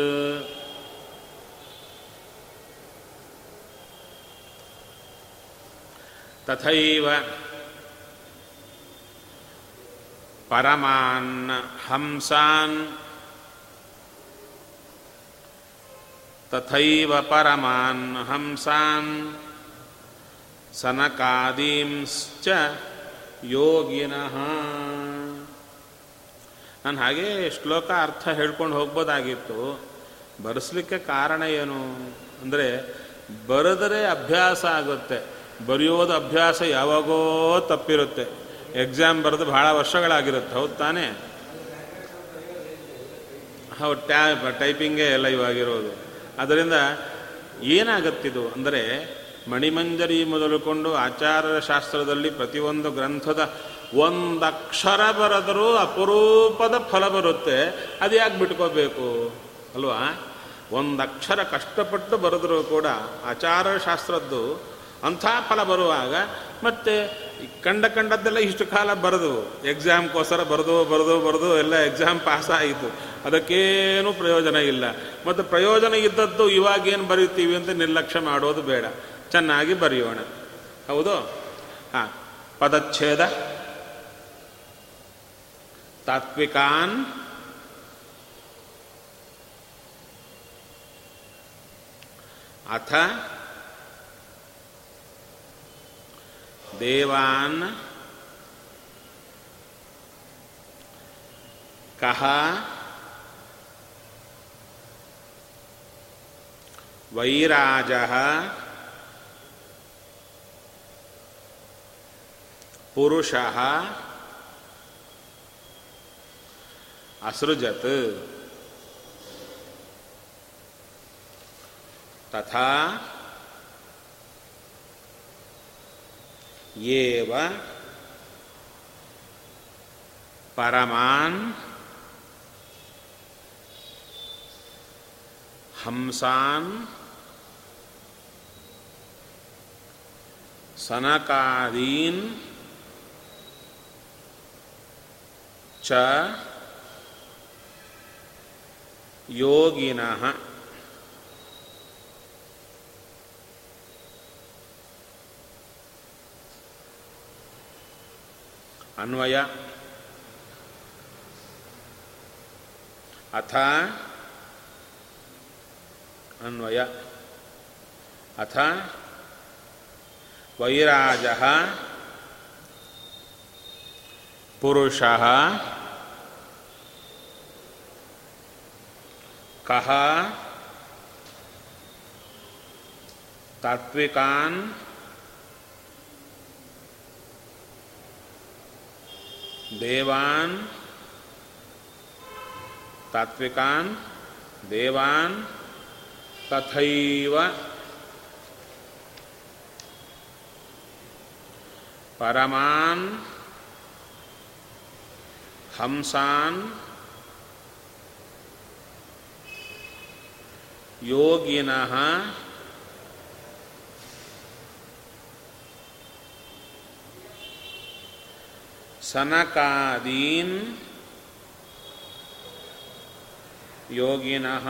ತಥೈವ ಪರಮಾನ್ ಹಂಸಾನ್ ತಥೈವ ಪರಮಾನ್ ಹಂಸಾನ್ ಸನಕಾದೀಂಶ್ಚ ಯೋಗಿನಃ ನಾನು ಹಾಗೆ ಶ್ಲೋಕ ಅರ್ಥ ಹೇಳ್ಕೊಂಡು ಹೋಗ್ಬೋದಾಗಿತ್ತು. ಬರೆಸ್ಲಿಕ್ಕೆ ಕಾರಣ ಏನು? ಅಂದರೆ ಬರೆದರೆ ಅಭ್ಯಾಸ ಆಗುತ್ತೆ. ಬರೆಯೋದು ಅಭ್ಯಾಸ ಯಾವಾಗೋ ತಪ್ಪಿರುತ್ತೆ. ಎಕ್ಸಾಮ್ ಬರೆದು ಭಾಳ ವರ್ಷಗಳಾಗಿರುತ್ತೆ, ಹೌದು ತಾನೇ? ಹೌದು ಟ್ಯಾ ಟೈಪಿಂಗೇ ಎಲ್ಲ ಇವಾಗಿರೋದು. ಅದರಿಂದ ಏನಾಗತ್ತಿದು ಅಂದರೆ, ಮಣಿಮಂಜರಿ ಮೊದಲುಕೊಂಡು ಆಚಾರ್ಯ ಶಾಸ್ತ್ರದಲ್ಲಿ ಪ್ರತಿಯೊಂದು ಗ್ರಂಥದ ಒಂದಕ್ಷರ ಬರೆದರೂ ಅಪರೂಪದ ಫಲ ಬರುತ್ತೆ. ಅದು ಯಾಕೆ ಬಿಟ್ಕೋಬೇಕು ಅಲ್ವಾ? ಒಂದು ಒಂದಕ್ಷರ ಕಷ್ಟಪಟ್ಟು ಬರೆದರೂ ಕೂಡ ಆಚಾರ ಶಾಸ್ತ್ರದ್ದು ಅಂಥ ಫಲ ಬರುವಾಗ ಮತ್ತೆ ಕಂಡ ಕಂಡದ್ದೆಲ್ಲ ಇಷ್ಟು ಕಾಲ ಬರೆದು ಎಕ್ಸಾಮ್ಗೋಸ್ಕರ ಬರೆದು ಬರೆದು ಬರೆದು ಎಲ್ಲ ಎಕ್ಸಾಮ್ ಪಾಸ್ ಆಯಿತು. ಅದಕ್ಕೇನು ಪ್ರಯೋಜನ ಇಲ್ಲ. ಮತ್ತು ಪ್ರಯೋಜನ ಇದ್ದದ್ದು ಇವಾಗೇನು ಬರೀತೀವಿ ಅಂತ ನಿರ್ಲಕ್ಷ್ಯ ಮಾಡೋದು ಬೇಡ. ಚೆನ್ನಾಗಿ ಬರೆಯೋಣ. ಹೌದು? ಹಾ. ಪದಚ್ಛೇದ. ತಾತ್ವಿಕಾನ್. ಅಥ. ದೇವಾನ್ ಕಹ ವೈರಾಜ ಪುರುಷ ಅಸೃಜತ್ ತಥಾ ಏವ ಪರಮಾನ್ ಹಂಸಾನ್ ಸನಕಾದೀನ್ ಚ ಯೋಗಿನಃ ಅನ್ವಯ ಅಥ ಅನ್ವಯ ಅಥ ವೈರಾಜ ಪುರುಷ ಕಹ ತಾತ್ವಿಕಾನ್ ದೇವಾನ್ ತಾತ್ವಿಕಾನ್ ದೇವಾನ್ ತಥೈವ ಪರಮಾನ್ ಹಂಸಾನ್ ಯೋಗಿನಃ ಸನಕಾದೀನ್ ಯೋಗಿನಃ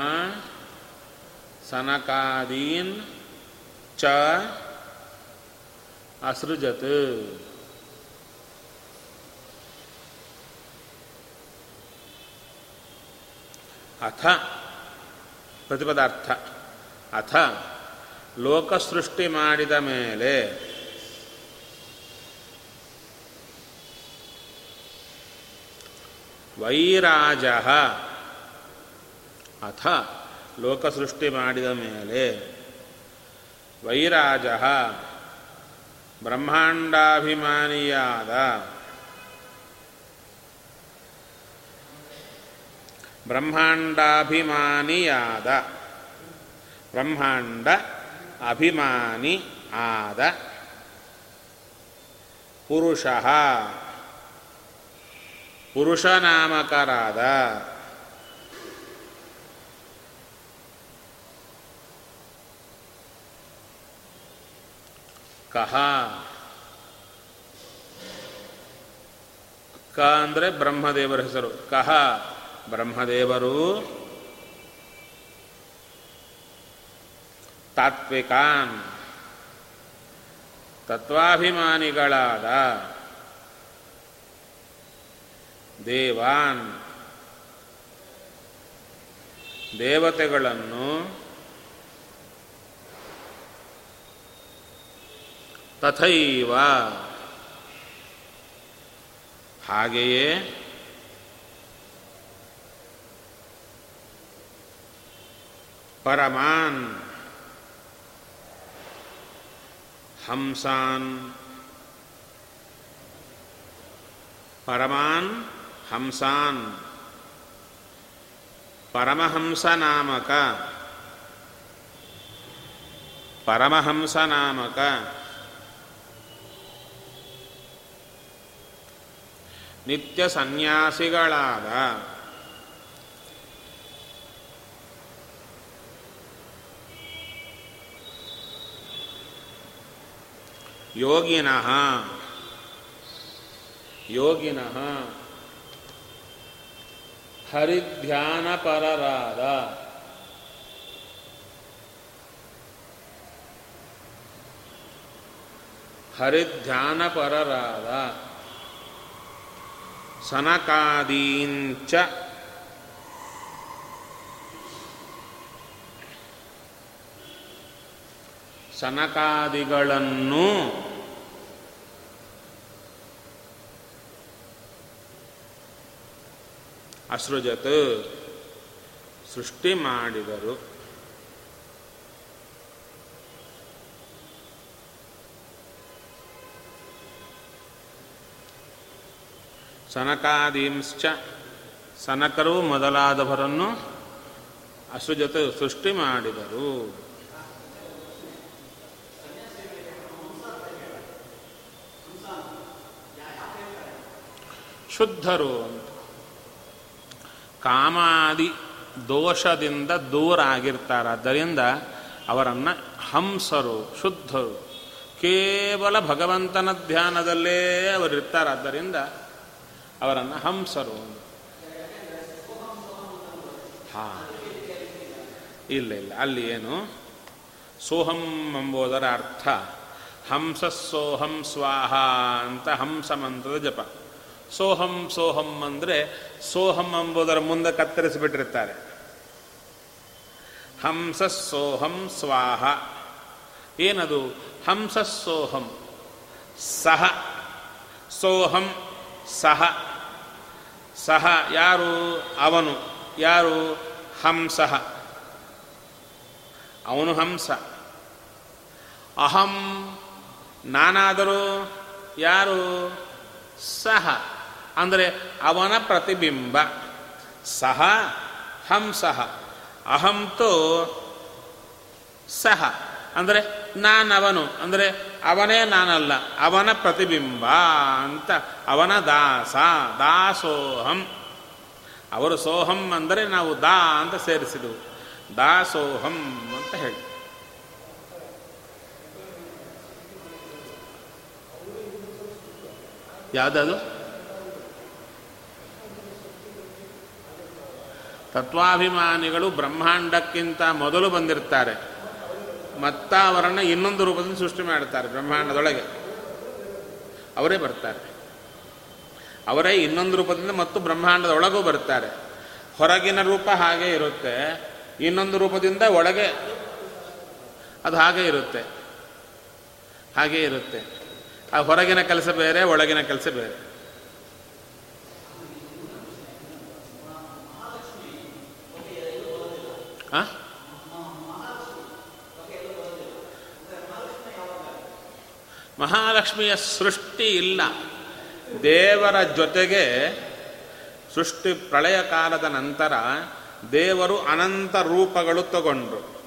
ಸನಕಾದೀನ್ ಚ ಅಸೃಜತ್. ಅಥ ಪ್ರತಿಪದಾರ್ಥ. ಅಥ ಲೋಕಸೃಷ್ಟಿ ಮಾಡಿದ ಮೇಲೆ ವೈರಾಜ. ಅಥ ಲೋಕ ಸೃಷ್ಟಿ ಮಾಡಿದ ಮೇಲೆ. ವೈರಾಜ ಬ್ರಹ್ಮಾಂಡಾಭಿಮಾನಿಯಾದ. ಬ್ರಹ್ಮಾಂಡಾಭಿಮಾನಿಯಾದ. ಬ್ರಹ್ಮಾಂಡ ಅಭಿಮಾನಿ ಆದ. ಪುರುಷ ಪುರುಷನಾಮಕರಾದ. ಕಹ. ಕ ಅಂದರೆ ಬ್ರಹ್ಮದೇವರ ಹೆಸರು. ಕಹ ಬ್ರಹ್ಮದೇವರು. ತಾತ್ವಿಕಾನ್. ತತ್ವಾಭಿಮಾನಿಗಳಾದ. ದೇವಾನ್. ದೇವತೆಗಳನ್ನು ತಥೈವ. ಹಾಗೆಯೇ ಪರಮಾನ್ ಹಂಸಾನ್ ಪರಮಾನ್ ಹಂಸಾನ್. ಪರಮಹಂಸ ನಾಮಕ ಪರಮಹಂಸ ನಾಮಕ ನಿತ್ಯ ಸನ್ಯಾಸಿಗಳಾದ. ಯೋಗಿನಃ. ಯೋಗಿನಃ. ಹರಿಧ್ಯಾನಪರರಾದ. ಹರಿಧ್ಯಾನಪರರಾದ. ಸನಕಾದೀಂಚ. ಸನಕಾದಿಗಳನ್ನು ಅಸೃಜತ್ ಸೃಷ್ಟಿ ಮಾಡಿದರು. ಸನಕಾದೀಂಶ್ಚ ಸನಕರು ಮೊದಲಾದವರನ್ನು ಅಸೃಜತ್ ಸೃಷ್ಟಿ ಮಾಡಿದರು. ಶುದ್ಧರು ಅಂತ ಕಾಮಾದಿ ದೋಷದಿಂದ ದೂರ ಆಗಿರ್ತಾರಾದ್ದರಿಂದ ಅವರನ್ನು ಹಂಸರು, ಶುದ್ಧರು, ಕೇವಲ ಭಗವಂತನ ಧ್ಯಾನದಲ್ಲೇ ಅವರಿರ್ತಾರಾದ್ದರಿಂದ ಅವರನ್ನು ಹಂಸರು ಹಾ. ಇಲ್ಲ ಇಲ್ಲ. ಅಲ್ಲಿ ಏನು? ಸೋಹಂ ಎಂಬುದರ ಅರ್ಥ. ಹಂಸ ಸೋಹಂ ಸ್ವಾಹ ಅಂತ ಹಂಸ ಮಂತ್ರದ ಜಪ. ಸೋಹಂ ಸೋಹಂ ಅಂದರೆ ಸೋಹಂ ಎಂಬುದರ ಮುಂದೆ ಕತ್ತರಿಸಿಬಿಟ್ಟಿರ್ತಾರೆ ಹಂಸ ಸೋಹಂ, ಸ್ವಾಹ. ಏನದು? ಹಂಸ ಸೋಹಂ. ಸಹ. ಸೋಹಂ, ಸಹ. ಸಹ ಯಾರು? ಅವನು. ಯಾರು? ಹಂಸಃ ಅವನು ಹಂಸ. ಅಹಂ, ನಾನಾದರೂ ಯಾರು? ಸಹ. ಅಂದರೆ ಅವನ ಪ್ರತಿಬಿಂಬ. ಸಹ ಹಂಸಃ ಅಹಂತೋ ಸಹ. ಅಂದರೆ ನಾನವನು, ಅಂದರೆ ಅವನೇ ನಾನಲ್ಲ, ಅವನ ಪ್ರತಿಬಿಂಬ ಅಂತ, ಅವನ ದಾಸ, ದಾಸೋಹಂ. ಅವರು ಸೋಹಂ ಅಂದರೆ ನಾವು ದಾ ಅಂತ ಸೇರಿಸಿದವು. ದಾಸೋಹಂ ಅಂತ ಹೇಳಿ. ಯಾವುದದು ತತ್ವಾಭಿಮಾನಿಗಳು ಬ್ರಹ್ಮಾಂಡಕ್ಕಿಂತ ಮೊದಲು ಬಂದಿರ್ತಾರೆ. ಮತ್ತ ಅವರನ್ನು ಇನ್ನೊಂದು ರೂಪದಿಂದ ಸೃಷ್ಟಿ ಮಾಡ್ತಾರೆ ಬ್ರಹ್ಮಾಂಡದೊಳಗೆ. ಅವರೇ ಬರ್ತಾರೆ. ಅವರೇ ಇನ್ನೊಂದು ರೂಪದಿಂದ ಮತ್ತು ಬ್ರಹ್ಮಾಂಡದ ಒಳಗೂ ಬರ್ತಾರೆ. ಹೊರಗಿನ ರೂಪ ಹಾಗೆ ಇರುತ್ತೆ, ಇನ್ನೊಂದು ರೂಪದಿಂದ ಒಳಗೆ ಅದು ಹಾಗೆ ಇರುತ್ತೆ. ಹಾಗೆ ಇರುತ್ತೆ. ಆ ಹೊರಗಿನ ಕೆಲಸ ಬೇರೆ, ಒಳಗಿನ ಕೆಲಸ ಬೇರೆ. ಮಹಾಲಕ್ಷ್ಮಿಯ ಸೃಷ್ಟಿ ಇಲ್ಲ. ದೇವರ ಜೊತೆಗೆ ಸೃಷ್ಟಿ ಪ್ರಳಯ ಕಾಲದ ನಂತರ ದೇವರು ಅನಂತ ರೂಪಗಳು ತಗೊಂಡ್ರು.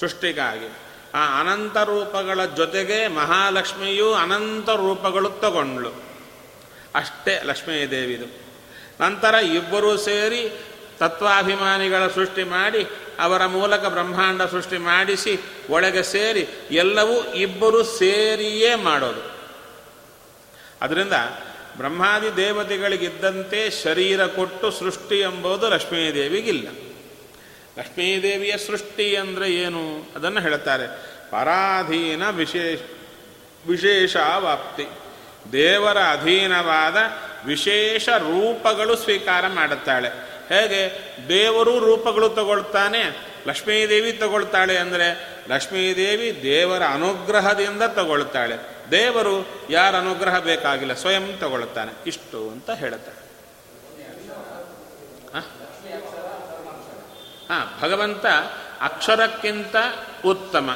ಸೃಷ್ಟಿಗಾಗಿ. ಆ ಅನಂತ ರೂಪಗಳ ಜೊತೆಗೆ ಮಹಾಲಕ್ಷ್ಮಿಯು ಅನಂತ ರೂಪಗಳು ತಗೊಂಡ್ಳು. ಅಷ್ಟೇ ಲಕ್ಷ್ಮೀ ದೇವಿದು ನಂತರ ಇಬ್ಬರೂ ಸೇರಿ ತತ್ವಾಭಿಮಾನಿಗಳ ಸೃಷ್ಟಿ ಮಾಡಿ ಅವರ ಮೂಲಕ ಬ್ರಹ್ಮಾಂಡ ಸೃಷ್ಟಿ ಮಾಡಿಸಿ ಒಳಗೆ ಸೇರಿ ಎಲ್ಲವೂ ಇಬ್ಬರು ಸೇರಿಯೇ ಮಾಡೋದು. ಅದರಿಂದ ಬ್ರಹ್ಮಾದಿ ದೇವತೆಗಳಿಗಿದ್ದಂತೆ ಶರೀರ ಕೊಟ್ಟು ಸೃಷ್ಟಿ ಎಂಬುದು ಲಕ್ಷ್ಮೀದೇವಿಗಿಲ್ಲ. ಲಕ್ಷ್ಮೀದೇವಿಯ ಸೃಷ್ಟಿ ಅಂದರೆ ಏನು? ಅದನ್ನು ಹೇಳುತ್ತಾರೆ ಪರಾಧೀನ ವಿಶೇಷ ವಿಶೇಷಾವಾಪ್ತಿ. ದೇವರ ಅಧೀನವಾದ ವಿಶೇಷ ರೂಪಗಳು ಸ್ವೀಕಾರ ಮಾಡುತ್ತಾಳೆ. ಹೇಗೆ ದೇವರು ರೂಪಗಳು ತಗೊಳ್ತಾನೆ, ಲಕ್ಷ್ಮೀದೇವಿ ತಗೊಳ್ತಾಳೆ ಅಂದರೆ, ಲಕ್ಷ್ಮೀದೇವಿ ದೇವರ ಅನುಗ್ರಹದಿಂದ ತಗೊಳ್ತಾಳೆ. ದೇವರು ಯಾರ ಅನುಗ್ರಹ ಬೇಕಾಗಿಲ್ಲ, ಸ್ವಯಂ ತಗೊಳ್ತಾನೆ. ಇಷ್ಟು ಅಂತ ಹೇಳುತ್ತಾಳೆ ಹಾ? ಭಗವಂತ ಅಕ್ಷರಕ್ಕಿಂತ ಉತ್ತಮ?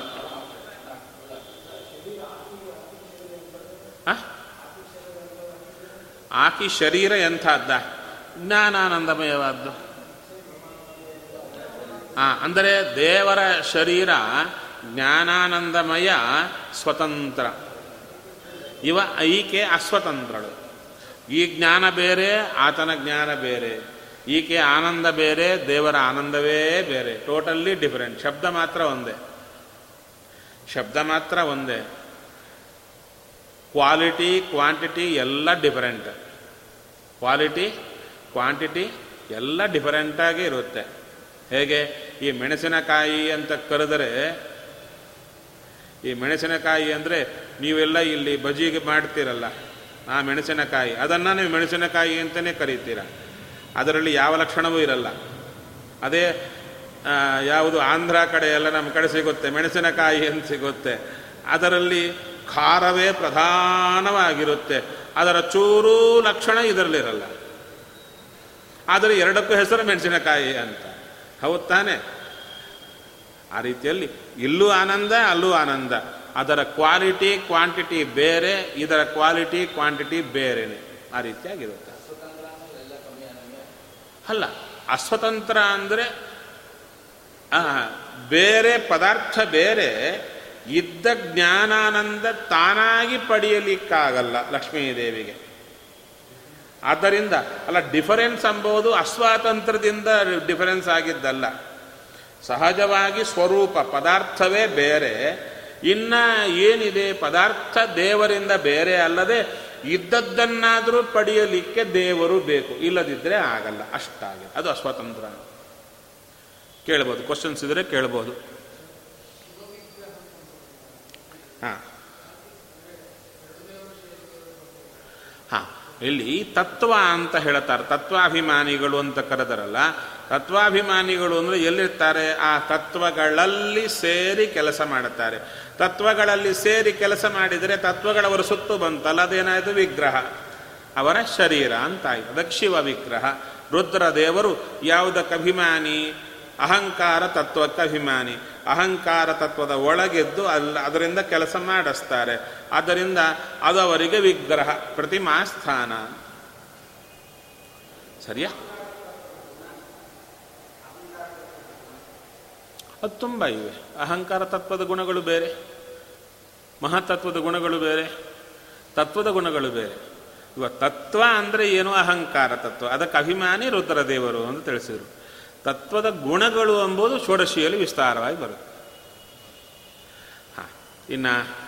ಆಕಿ ಶರೀರ ಎಂಥದ್ದ? ಜ್ಞಾನಾನಂದಮಯವಾದ್ದು. ಅಂದರೆ ದೇವರ ಶರೀರ ಜ್ಞಾನಾನಂದಮಯ ಸ್ವತಂತ್ರ. ಇವ ಈಕೆ ಅಸ್ವತಂತ್ರಳು. ಈ ಜ್ಞಾನ ಬೇರೆ, ಆತನ ಜ್ಞಾನ ಬೇರೆ. ಈಕೆ ಆನಂದ ಬೇರೆ, ದೇವರ ಆನಂದವೇ ಬೇರೆ. ಟೋಟಲ್ಲಿ ಡಿಫರೆಂಟ್ ಶಬ್ದ ಮಾತ್ರ ಒಂದೇ. ಶಬ್ದ ಮಾತ್ರ ಒಂದೇ. ಕ್ವಾಲಿಟಿ ಕ್ವಾಂಟಿಟಿ ಎಲ್ಲ ಡಿಫರೆಂಟ್ ಕ್ವಾಲಿಟಿ ಕ್ವಾಂಟಿಟಿ ಎಲ್ಲ ಡಿಫರೆಂಟಾಗಿ ಇರುತ್ತೆ. ಹೇಗೆ? ಈ ಮೆಣಸಿನಕಾಯಿ ಅಂತ ಕರೆದರೆ, ಈ ಮೆಣಸಿನಕಾಯಿ ಅಂದರೆ ನೀವೆಲ್ಲ ಇಲ್ಲಿ ಬಜಿಗೆ ಮಾಡ್ತೀರಲ್ಲ, ಆ ಮೆಣಸಿನಕಾಯಿ. ಅದನ್ನು ನೀವು ಮೆಣಸಿನಕಾಯಿ ಅಂತಲೇ ಕರೀತೀರ. ಅದರಲ್ಲಿ ಯಾವ ಲಕ್ಷಣವೂ ಇರಲ್ಲ. ಅದೇ ಯಾವುದು ಆಂಧ್ರ ಕಡೆ ಎಲ್ಲ ನಮ್ಮ ಕಡೆ ಸಿಗುತ್ತೆ, ಮೆಣಸಿನಕಾಯಿ ಅಂತ ಸಿಗುತ್ತೆ. ಅದರಲ್ಲಿ ಖಾರವೇ ಪ್ರಧಾನವಾಗಿರುತ್ತೆ. ಅದರ ಚೂರೂ ಲಕ್ಷಣ ಇದರಲ್ಲಿರಲ್ಲ. ಆದರೆ ಎರಡಕ್ಕೂ ಹೆಸರು ಮೆಣಸಿನಕಾಯಿ ಅಂತ. ಹೌದು ತಾನೆ? ಆ ರೀತಿಯಲ್ಲಿ ಇಲ್ಲೂ ಆನಂದ, ಅಲ್ಲೂ ಆನಂದ. ಅದರ ಕ್ವಾಲಿಟಿ, ಕ್ವಾಂಟಿಟಿ ಬೇರೆ, ಇದರ ಕ್ವಾಲಿಟಿ, ಕ್ವಾಂಟಿಟಿ ಬೇರೆನೆ. ಆ ರೀತಿಯಾಗಿರುತ್ತೆ. ಅಲ್ಲ, ಅಸ್ವತಂತ್ರ ಅಂದರೆ ಬೇರೆ ಪದಾರ್ಥ ಬೇರೆ, ಇದ್ದ ಜ್ಞಾನಾನಂದ ತಾನಾಗಿ ಪಡೆಯಲಿಕ್ಕಾಗಲ್ಲ ಲಕ್ಷ್ಮೀದೇವಿಗೆ. ಆದ್ದರಿಂದ, ಅಲ್ಲ ಡಿಫರೆನ್ಸ್ ಎಂಬುದು ಅಸ್ವಾತಂತ್ರ್ಯದಿಂದ ಡಿಫರೆನ್ಸ್ ಆಗಿದ್ದಲ್ಲ. ಸಹಜವಾಗಿ ಸ್ವರೂಪ, ಪದಾರ್ಥವೇ ಬೇರೆ. ಇನ್ನ ಏನಿದೆ, ಪದಾರ್ಥ ದೇವರಿಂದ ಬೇರೆ ಅಲ್ಲದೆ, ಇದ್ದದ್ದನ್ನಾದರೂ ಪಡೆಯಲಿಕ್ಕೆ ದೇವರು ಬೇಕು. ಇಲ್ಲದಿದ್ದರೆ ಆಗಲ್ಲ. ಅಷ್ಟಾಗಿ ಅದು ಅಸ್ವಾತಂತ್ರ ಕೇಳ್ಬೋದು. ಕ್ವಶನ್ಸ್ ಇದ್ರೆ ಕೇಳ್ಬೋದು. ಹಾ. ಇಲ್ಲಿ ತತ್ವ ಅಂತ ಹೇಳ್ತಾರೆ. ತತ್ವಾಭಿಮಾನಿಗಳು ಅಂತ ಕರೆದರಲ್ಲ. ತತ್ವಾಭಿಮಾನಿಗಳು ಅಂದರೆ ಎಲ್ಲಿರ್ತಾರೆ? ಆ ತತ್ವಗಳಲ್ಲಿ ಸೇರಿ ಕೆಲಸ ಮಾಡುತ್ತಾರೆ. ತತ್ವಗಳಲ್ಲಿ ಸೇರಿ ಕೆಲಸ ಮಾಡಿದರೆ ತತ್ವಗಳವರು ಸುತ್ತು ಬಂತಲ್ಲ, ಅದೇನಾಯಿತು? ವಿಗ್ರಹ. ಅವರ ಶರೀರ ಅಂತಾಯಿತು. ಅದಕ್ಕೆ ಶಿವ ವಿಗ್ರಹ ರುದ್ರದೇವರು ಯಾವುದಕ್ಕಭಿಮಾನಿ ಅಹಂಕಾರ ತತ್ವಕ್ಕೆ ಅಭಿಮಾನಿ. ಅಹಂಕಾರ ತತ್ವದ ಒಳಗೆದ್ದು ಅಲ್ಲ, ಅದರಿಂದ ಕೆಲಸ ಮಾಡಿಸ್ತಾರೆ. ಆದ್ದರಿಂದ ಅದು ಅವರಿಗೆ ವಿಗ್ರಹ, ಪ್ರತಿಮಾ ಸ್ಥಾನ. ಸರಿಯಾ? ಅದು ತುಂಬ ಇವೆ. ಅಹಂಕಾರ ತತ್ವದ ಗುಣಗಳು ಬೇರೆ ಮಹಾತತ್ವದ ಗುಣಗಳು ಬೇರೆ, ತತ್ವದ ಗುಣಗಳು ಬೇರೆ. ಇವ ತತ್ವ ಅಂದರೆ ಏನು? ಅಹಂಕಾರ ತತ್ವ. ಅದಕ್ಕೆ ಅಭಿಮಾನಿ ರುದ್ರದೇವರು ಅಂತ ತಿಳಿಸಿದರು. ತತ್ವದ ಗುಣಗಳು ಎಂಬುದು ಷೋಡಶಿಯಲ್ಲಿ ವಿಸ್ತಾರವಾಗಿ ಬರುತ್ತೆ. ಹಾಂ ಇನ್ನು